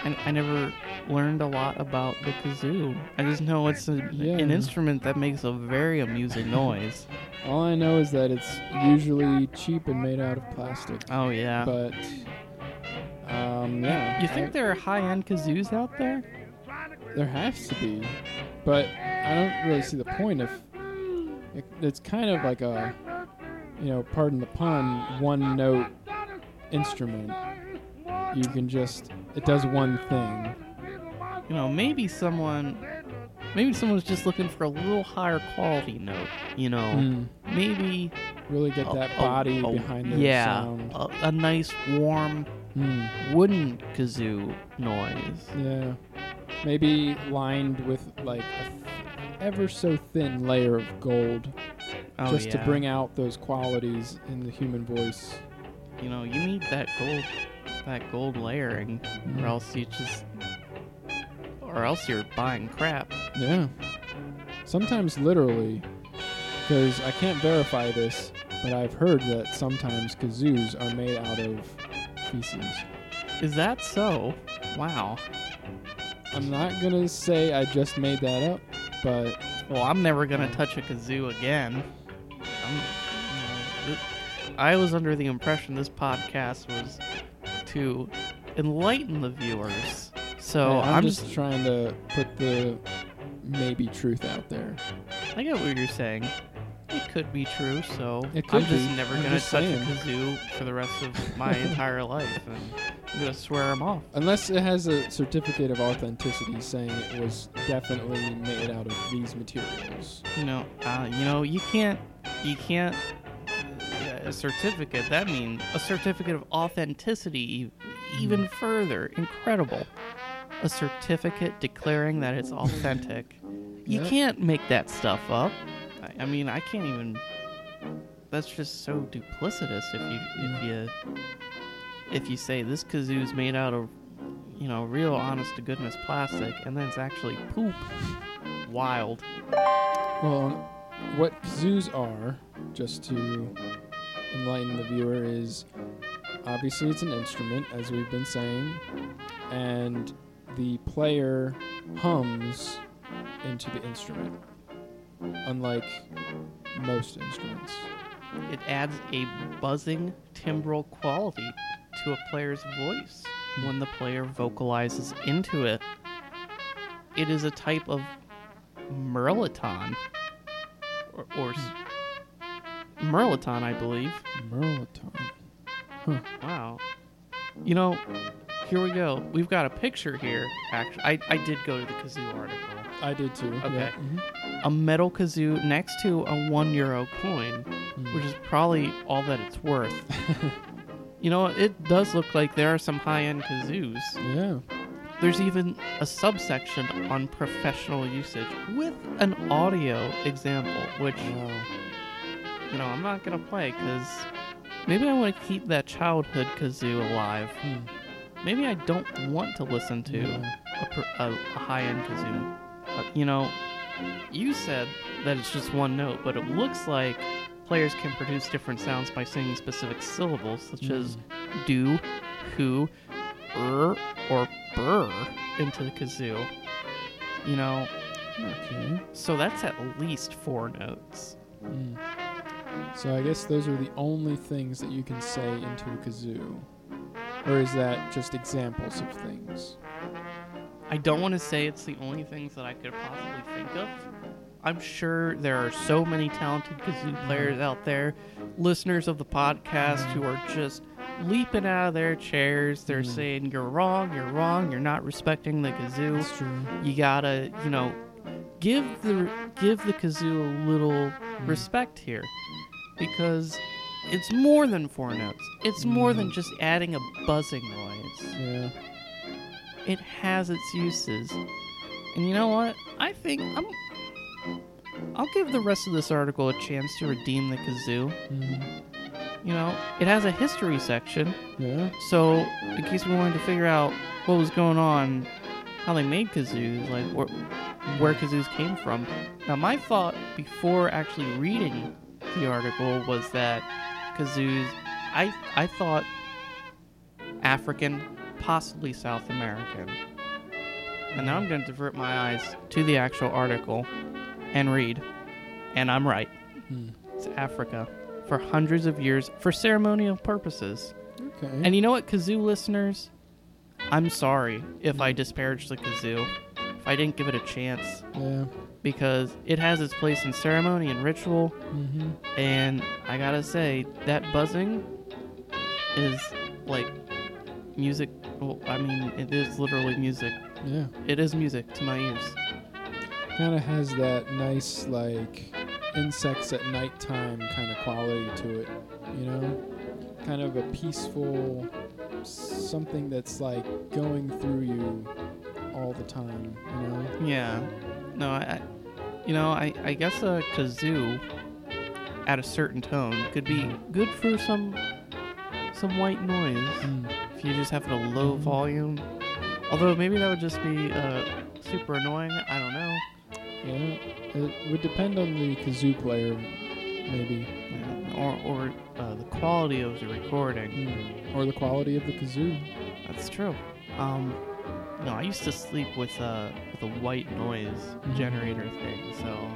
I, I never learned a lot about the kazoo. I just know it's a, Yeah. an instrument that makes a very amusing noise. All I know is that it's usually cheap and made out of plastic. Oh yeah. But, um, yeah. you think I- there are high-end kazoos out there? There has to be, but I don't really see the point if it, it's kind of like a, you know, pardon the pun, one note instrument. You can just it does one thing. You know, maybe someone maybe someone's just looking for a little higher quality note. You know, Mm. maybe Really get a- that body a- behind the yeah, sound. A, a nice warm Mm. wooden kazoo noise. Yeah. Maybe lined with like a th- ever so thin layer of gold Oh, just to bring out those qualities in the human voice. You know, you need that gold, that gold layering, Mm. or else you just, or else you're buying crap. Yeah. Sometimes literally, because I can't verify this, but I've heard that sometimes kazoos are made out of feces. Is that so? Wow. I'm not gonna say I just made that up, but Well, I'm never gonna touch a kazoo again. I'm, you know, it- I was under the impression this podcast was to enlighten the viewers. So yeah, I'm, I'm, just trying to put the maybe truth out there. I get what you're saying. It could be true, so It could I'm just be. never I'm gonna just touch saying. a kazoo for the rest of my entire life, and I'm gonna swear them off. Unless it has a certificate of authenticity saying it was definitely made out of these materials. You know, uh, you know, you can't, you can't. uh, A certificate. That means a certificate of authenticity, e- even further. Incredible. A certificate declaring that it's authentic. You Yeah. can't make that stuff up. I, mean, I can't even. That's just so duplicitous. If you if you if you say this kazoo's made out of, you know, real honest to goodness plastic, and then it's actually poop. Wild. Well, what kazoos are, just to enlighten the viewer, is obviously it's an instrument, as we've been saying, and the player hums into the instrument, unlike most instruments. It adds a buzzing timbral quality to a player's voice when the player vocalizes into it. It is a type of mirliton, or, or s- I believe. Mirliton. Wow. You know, here we go. We've got a picture here. Actually, I, I did go to the kazoo article. I did too. Okay. Yeah. mhm. A metal kazoo next to a one euro coin. Mm. which is probably all that it's worth. you know, it does look like there are some high-end kazoos. yeah. There's even a subsection on professional usage with an audio example, which Wow. you know I'm not gonna play because maybe I want to keep that childhood kazoo alive. Hmm. Maybe I don't want to listen to a, a, a high-end kazoo. Uh, you know, you said that it's just one note, but it looks like players can produce different sounds by singing specific syllables, such as do, who, er, or burr into the kazoo. You know, Okay. so that's at least four notes. Mm. So I guess those are the only things that you can say into a kazoo. Or is that just examples of things? I don't want to say it's the only things that I could possibly think of. I'm sure there are so many talented kazoo players out there, listeners of the podcast who are just leaping out of their chairs. They're Mm. saying, You're wrong, you're wrong, you're not respecting the kazoo. That's true. You gotta, you know, give the give the kazoo a little respect here. Because it's more than four notes. It's more than just adding a buzzing noise Yeah. it has its uses. And you know what? I think I'm I'll give the rest of this article a chance to redeem the kazoo. Mhm. You know, it has a history section, Yeah. so in case we wanted to figure out what was going on, how they made kazoos, like where, where kazoos came from. Now, my thought before actually reading the article was that kazoos, I I thought African, possibly South American. And now I'm going to divert my eyes to the actual article and read. And I'm right. Hmm. It's Africa for hundreds of years for ceremonial purposes. Okay. And you know what, kazoo listeners? I'm sorry if I disparaged the kazoo, if I didn't give it a chance, yeah. Because it has its place in ceremony and ritual. hmm And I gotta say, that buzzing is like music. Well, I mean, it is literally music. Yeah. It is music to my ears. kind of has that nice like insects at nighttime kind of quality to it. You know, kind of a peaceful something that's like going through you all the time. You know. Yeah. No, I, you know, I, I guess a kazoo at a certain tone could be good for some some white noise Mm. if you just have it a low volume. Although maybe that would just be uh, super annoying. I don't know. Yeah, it would depend on the kazoo player, maybe, Yeah. Or or uh, the quality of the recording. mm. or the quality of the kazoo. That's true. Um, no, I used to sleep with a with a white noise generator thing, so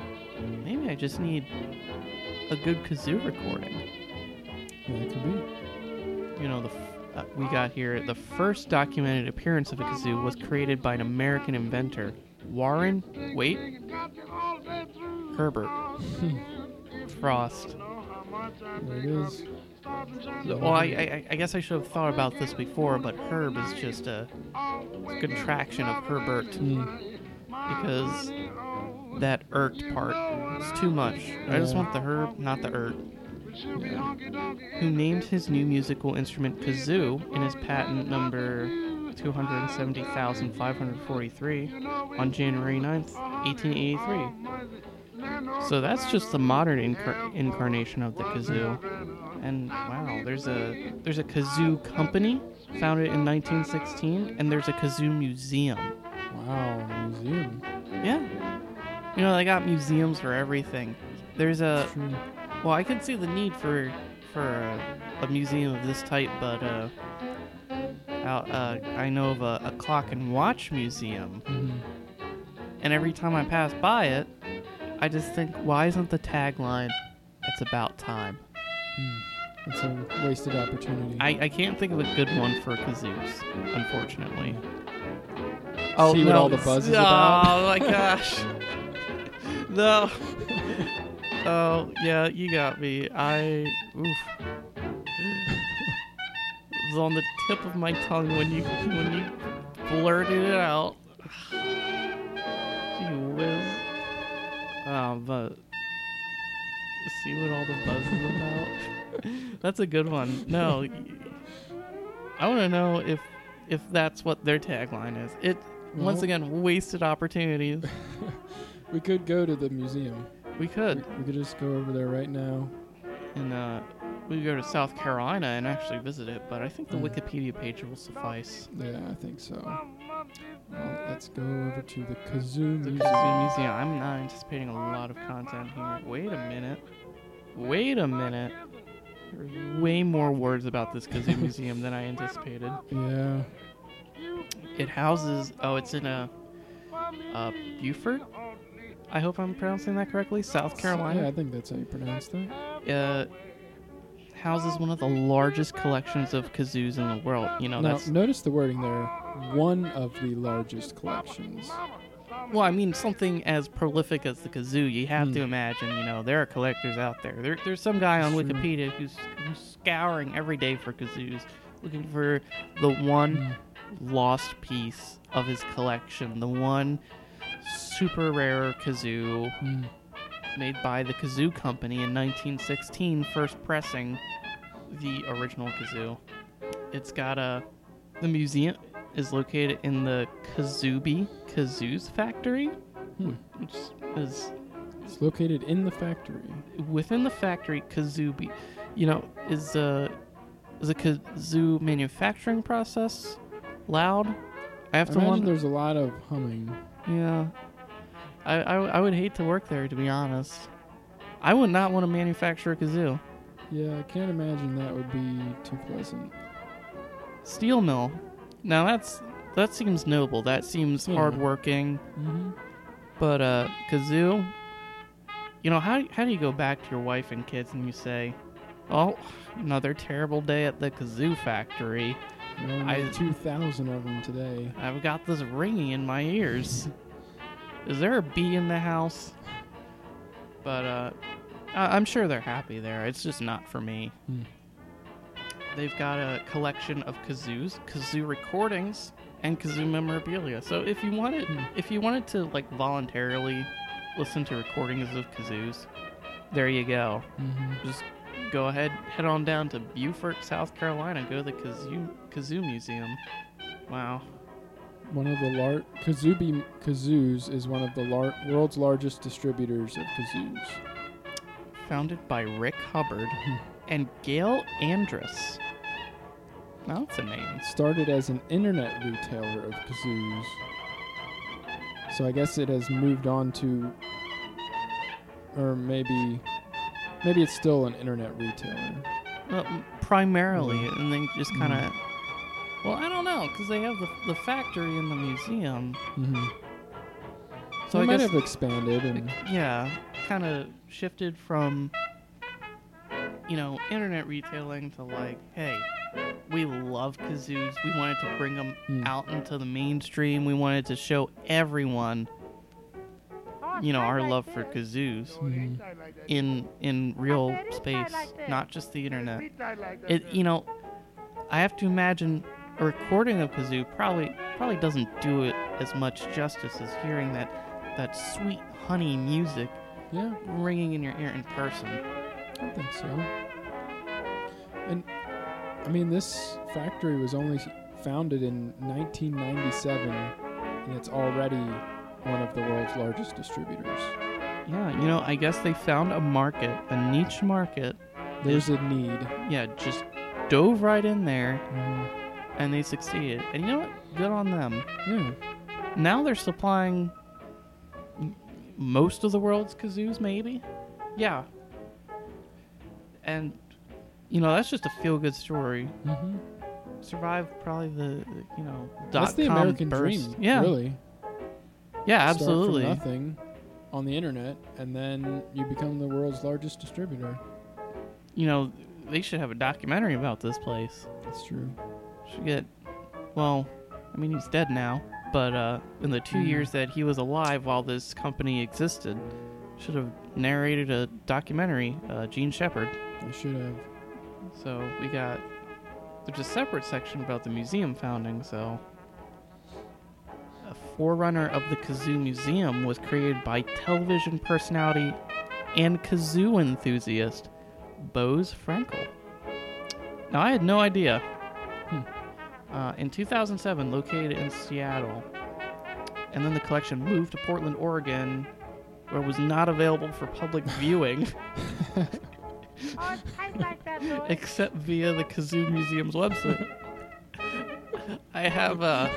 maybe I just need a good kazoo recording. Yeah, it could be. You know, the f- uh, we got here the first documented appearance of a kazoo was created by an American inventor, Warren. Wait, Herbert Frost. There it is. Well, I, I, I guess I should have thought about this before, but Herb is just a contraction of Herbert. Mm. because that ert part is too much. I just want the herb, not the ert. Yeah. Who named his new musical instrument kazoo in his patent number 270,543 on January 9th, 1883. So that's just the modern incar- incarnation of the kazoo. And wow, there's a there's a kazoo company founded in 1916, and there's a kazoo museum. Wow, museum. Yeah. You know, they got museums for everything. There's a True. well, I could see the need for for a, a museum of this type, but uh, out, uh, I know of a, a clock and watch museum, Mhm. and every time I pass by it, I just think, why isn't the tagline, "It's about time"? Mm. It's a wasted opportunity. I, I can't think of a good one for kazoos, unfortunately. See oh, what all the buzz is oh, about? my gosh. no. Oh, yeah, you got me. I. Oof. It was on the tip of my tongue when you when you blurted it out. Gee whiz. Oh, but. See what all the buzz is about? That's a good one. No. I want to know if if that's what their tagline is. It once again wasted opportunities. we could go to the museum. We We, could, we could just go over there right now. and uh, we could go to South Carolina and actually visit it. But I think the Mm. Wikipedia page will suffice. Yeah, I think so. Well, let's go over to the kazoo The museum. Kazoo Museum. I'm not anticipating a lot of content here. Wait a minute. Wait a minute. There's way more words about this Kazoo Museum than I anticipated. Yeah. It houses. Oh, it's in a. Uh, Beaufort. I hope I'm pronouncing that correctly. South Carolina. Yeah, I think that's how you pronounce that. uh, houses one of the largest collections of kazoos in the world. You know, now, that's notice the wording there. One of the largest collections. well, I mean, something as prolific as the kazoo. You have Hmm. to imagine, you know, there are collectors out there. there there's some guy on. Wikipedia who's, who's scouring every day for kazoos, looking for the one Mm. lost piece of his collection, the one super rare kazoo Mm. made by the Kazoo Company in 1916, first pressing the original kazoo. It's got a. The museum is located in the Kazoobie Kazoos factory, Hmm. which is It's located in the factory. within the factory. Kazoobie, you know, is a is a kazoo manufacturing process loud? I have I to imagine wonder. there's a lot of humming. Yeah. I, I, I would hate to work there, to be honest. I would not want to manufacture a kazoo. Yeah, I can't imagine that would be too pleasant. Steel mill. Now that's that seems noble. That seems Yeah. hardworking. Mm-hmm. But uh, kazoo. You know how how do you go back to your wife and kids and you say, "Oh, another terrible day at the kazoo factory. I- 2,000 of them today. I've got this ringing in my ears. Is there a bee in the house?" But uh, I- I'm sure they're happy there. It's just not for me. Hmm. They've got a collection of kazoos, kazoo recordings, and kazoo memorabilia. So if you wanted, Hmm. if you wanted to like voluntarily listen to recordings of kazoos, there you go. Mm-hmm. Just go ahead, head on down to Beaufort, South Carolina. Go to the kazoo kazoo museum. Wow. One of the lar- Kazoobie Kazoos is one of the lar- world's largest distributors of kazoos. Founded by Rick Hubbard and Gail Andrus. Now that's a name. Started as an internet retailer of kazoos. So I guess it has moved on to or maybe maybe it's still an internet retailer. Well, m- primarily, Mhm. and then just kind of. Well, I don't know, because they have the, the factory in the museum. Mm-hmm. So So I it might guess, have expanded and yeah, kind of shifted from, you know, internet retailing to like, hey, we love kazoos. We wanted to bring them Hmm. out into the mainstream. We wanted to show everyone, you know, our love for kazoos Mhm. in in real space, not just the internet. It, you know, I have to imagine a recording of kazoo probably probably doesn't do it as much justice as hearing that that sweet honey music yeah, ringing in your ear in person. I think so. And I mean, this factory was only founded in 1997, and it's already one of the world's largest distributors. Yeah, you know, I guess they found a market, a niche market. There's a need. Yeah, just dove right in there Mhm. and they succeeded. And you know what? Good on them. Yeah, Now they're supplying most of the world's kazoos, maybe. Yeah. And you know that's just a feel-good story. hmm Survived probably the you know that's the dot-com American burst. dream. Yeah, really. yeah, absolutely. Start from nothing on the internet, and then you become the world's largest distributor. You know they should have a documentary about this place. That's true. Should get well. I mean he's dead now, but uh, in the two Mm. years that he was alive while this company existed, should have narrated a documentary. Uh, Jean Shepherd. I should have. So we got there's a separate section about the museum founding. So a forerunner of the Kazoo Museum was created by television personality and kazoo enthusiast Boaz Frankel. Now I had no idea. Hmm. Uh, in 2007, located in Seattle, and then the collection moved to Portland, Oregon, where it was not available for public viewing. except via the Kazoo Museum's website. I have a,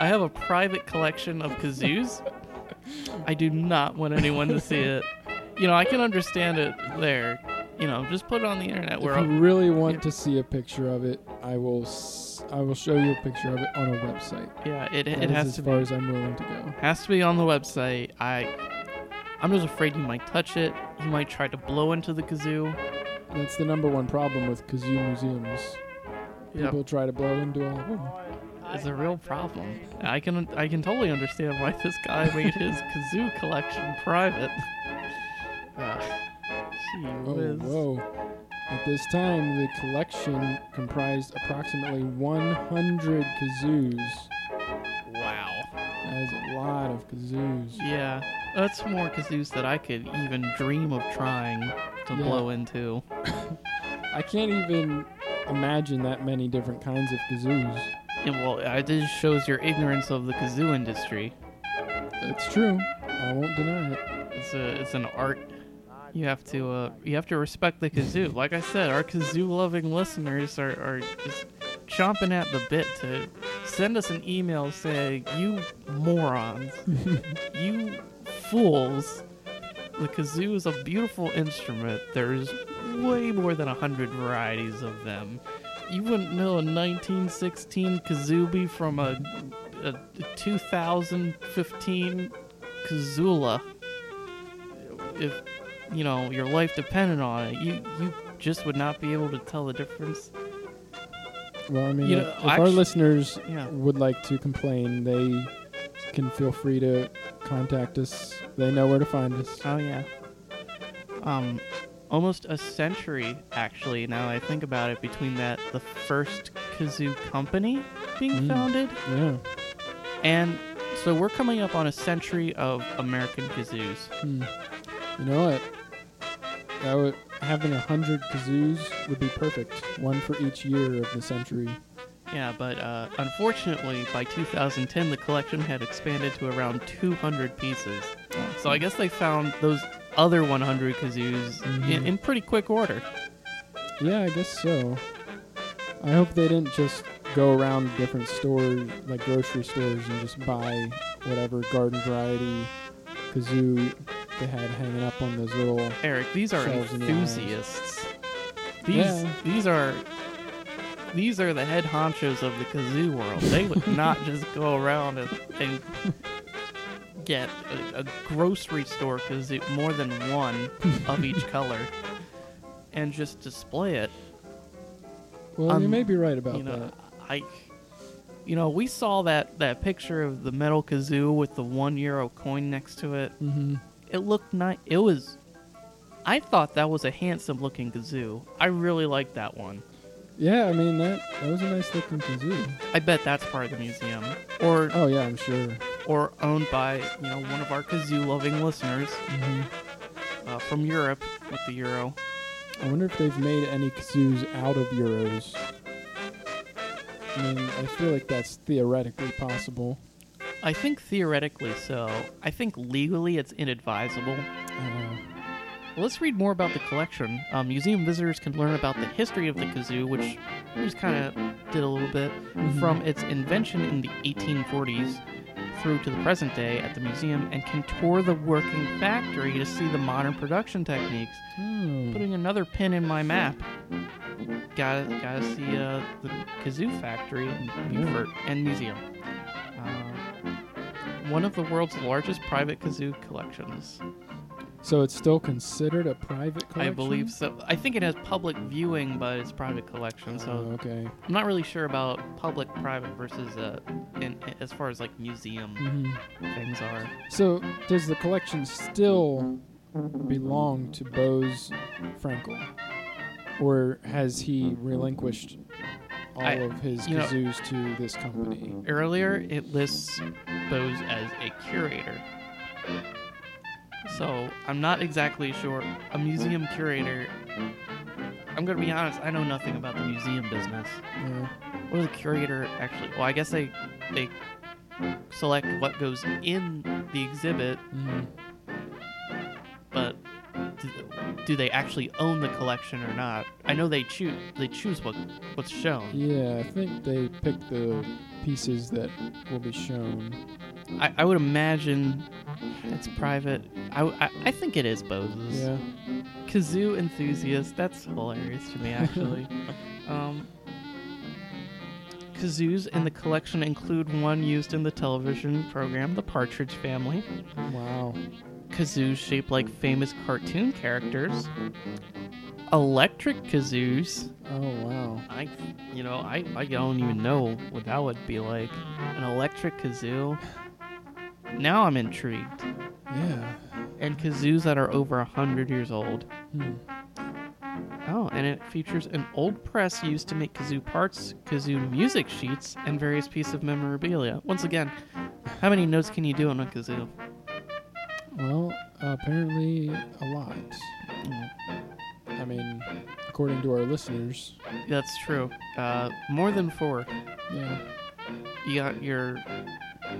I have a private collection of kazoos. I do not want anyone to see it. You know, I can understand it there. You know, just put it on the internet where if you I'll- really want yeah. to see a picture of it, I will. S- I will show you a picture of it on a website. yeah, it, That it is has as to far be as I'm willing to go. has to be on the website. I I'm just afraid you might touch it. You might try to blow into the kazoo. That's the number one problem with kazoo museums. People try to blow into all of them. It's a real problem. I can I can totally understand why this guy made his kazoo collection private. Uh, gee Oh, whiz. whoa. At this time, the collection comprised approximately 100 kazoos. Wow. That is a lot of kazoos. Yeah, that's more kazoos that I could even dream of trying to Yeah. blow into. I can't even imagine that many different kinds of kazoos. And well, it just shows your ignorance of the kazoo industry. It's true. I won't deny it. It's a it's an art. You have to uh, you have to respect the kazoo. Like I said, our kazoo loving listeners are, are just chomping at the bit to send us an email saying, "You morons, you fools." The kazoo is a beautiful instrument. There's way more than a hundred varieties of them. You wouldn't know a 1916 kazooie from a, a 2015 kazoola if you know your life depended on it. You you just would not be able to tell the difference. Well, I mean, You if, know, if our listeners Yeah. would like to complain, they can feel free to contact us. They know where to find us. Oh yeah. Um, almost a century actually. Now I think about it, between that the first kazoo company being Mm. founded, Yeah. and so we're coming up on a century of American kazoos. Hmm. You know what? That would having a hundred kazoos would be perfect. One for each year of the century. Yeah, but uh, unfortunately, by 2010, the collection had expanded to around 200 pieces. So I guess they found those other 100 kazoos in, Mhm. in pretty quick order. Yeah, I guess so. I hope they didn't just go around different stores, like grocery stores, and just buy whatever garden variety kazoo they had hanging up on those little. Eric, these are in the enthusiasts. These Yeah. these are these are the head honchos of the kazoo world. They would not just go around and, and get a, a grocery store kazoo, more than one of each color, and just display it. Well, you Um, may be right about you know, that. I, you know, we saw that that picture of the metal kazoo with the one euro coin next to it. Mm-hmm. It looked nice. It was. I thought that was a handsome looking kazoo. I really liked that one. Yeah, I mean that that was a nice looking kazoo. I bet that's part of the museum, or Oh yeah, I'm sure. or owned by you know one of our kazoo loving listeners hmm uh, from Europe with the euro. I wonder if they've made any kazoos out of euros. I mean, I feel like that's theoretically possible. I think theoretically so. I think legally it's inadvisable. Uh, let's read more about the collection. Um, museum visitors can learn about the history of the kazoo, which we just kind of did a little bit, Mhm. from its invention in the 1840s through to the present day at the museum, and can tour the working factory to see the modern production techniques. oh. Putting another pin in my map. Gotta gotta see uh, the kazoo factory in Beaufort and museum. Uh, one of the world's largest private kazoo collections. So it's still considered a private collection. I believe so. I think it has public viewing, but it's private collection. So Oh, okay. I'm not really sure about public, private versus uh, in, as far as like museum hmm things are. So does the collection still belong to Boaz Frankel, or has he relinquished all I- of his you know- to this company? Earlier, it lists Boaz as a curator. So I'm not exactly sure. A museum curator. I'm gonna be honest. I know nothing about the museum business. Yeah. What does a curator actually? Well, I guess they they select what goes in the exhibit Mhm. but do, do they actually own the collection or not? I know they choose they choose what what's shown. Yeah, I think they pick the pieces that will be shown. I, I would imagine it's private. I, I, I think it is Boaz's. Yeah. Kazoo enthusiast. That's hilarious to me actually. um, kazoos in the collection include one used in the television program The Partridge Family. Wow. Kazoos shaped like famous cartoon characters. Electric kazoos. Oh wow. I, you know, I, I don't even know what that would be like. An electric kazoo. Now I'm intrigued. Yeah. And kazoos that are over a hundred years old. Hmm. Oh, and it features an old press used to make kazoo parts, kazoo music sheets, and various pieces of memorabilia. Once again, how many notes can you do on a kazoo? Well, apparently a lot. Mm, I mean, according to our listeners. That's true. Uh, more than four. Yeah. You got your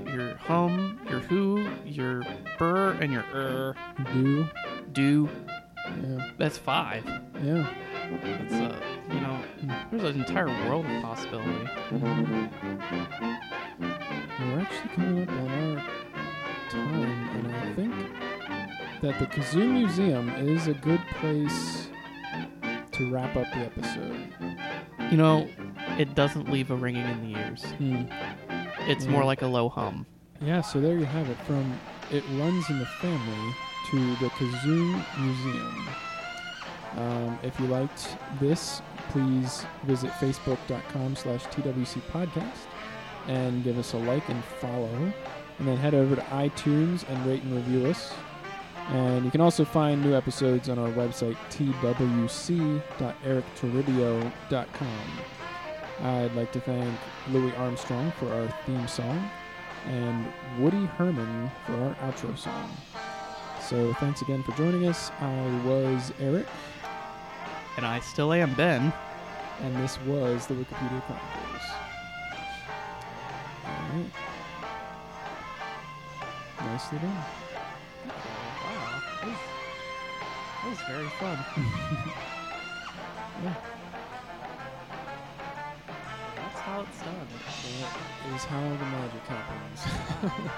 your hum, your who, your burr, and your er. Do. Do. Yeah. That's five. Yeah. That's uh, you know, there's an entire world of possibility. We're actually coming up on our time, and I think that the Kazoo Museum is a good place to wrap up the episode. You know, it doesn't leave a ringing in the ears. Hmm. It's more like a low hum. Yeah, so there you have it. From It Runs in the Family to the Kazoo Museum. Um, if you liked this, please visit facebook.com slash TWC podcast and give us a like and follow. And then head over to iTunes and rate and review us. And you can also find new episodes on our website, twc.erictoribio.com. I'd like to thank Louis Armstrong for our theme song and Woody Herman for our outro song. So thanks again for joining us. I was Eric, And I still am Ben. and this was the Wikipedia Chronicles. All right. Nicely done. Oh, wow. That was, that was very fun. Yeah. How it's done. That is how the magic happens.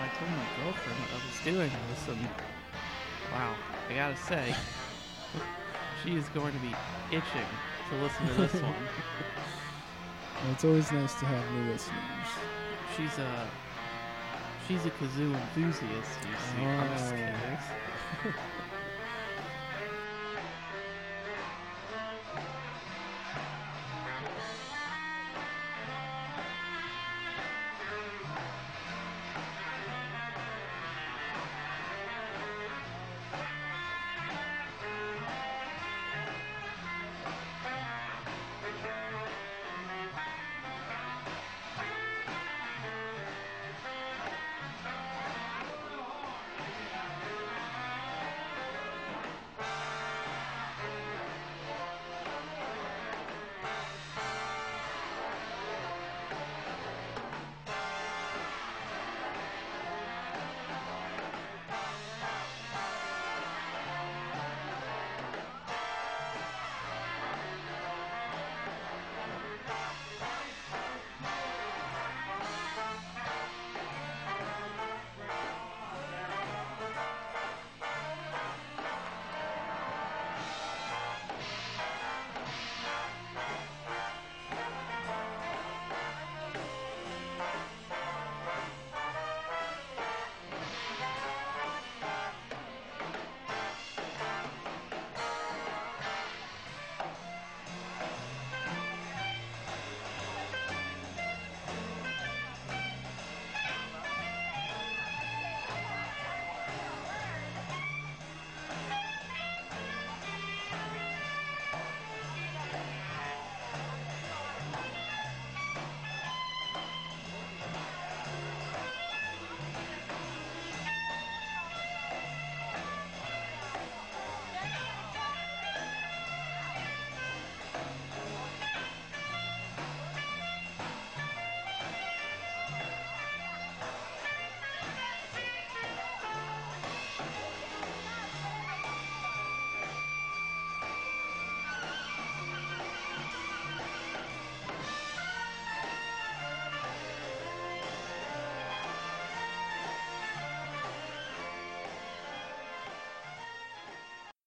I told my girlfriend what I was doing this, and wow, I gotta say, she is going to be itching to listen to this one. it's always nice to have new listeners. She's a she's a kazoo enthusiast. You see, I'm just Oh. kidding.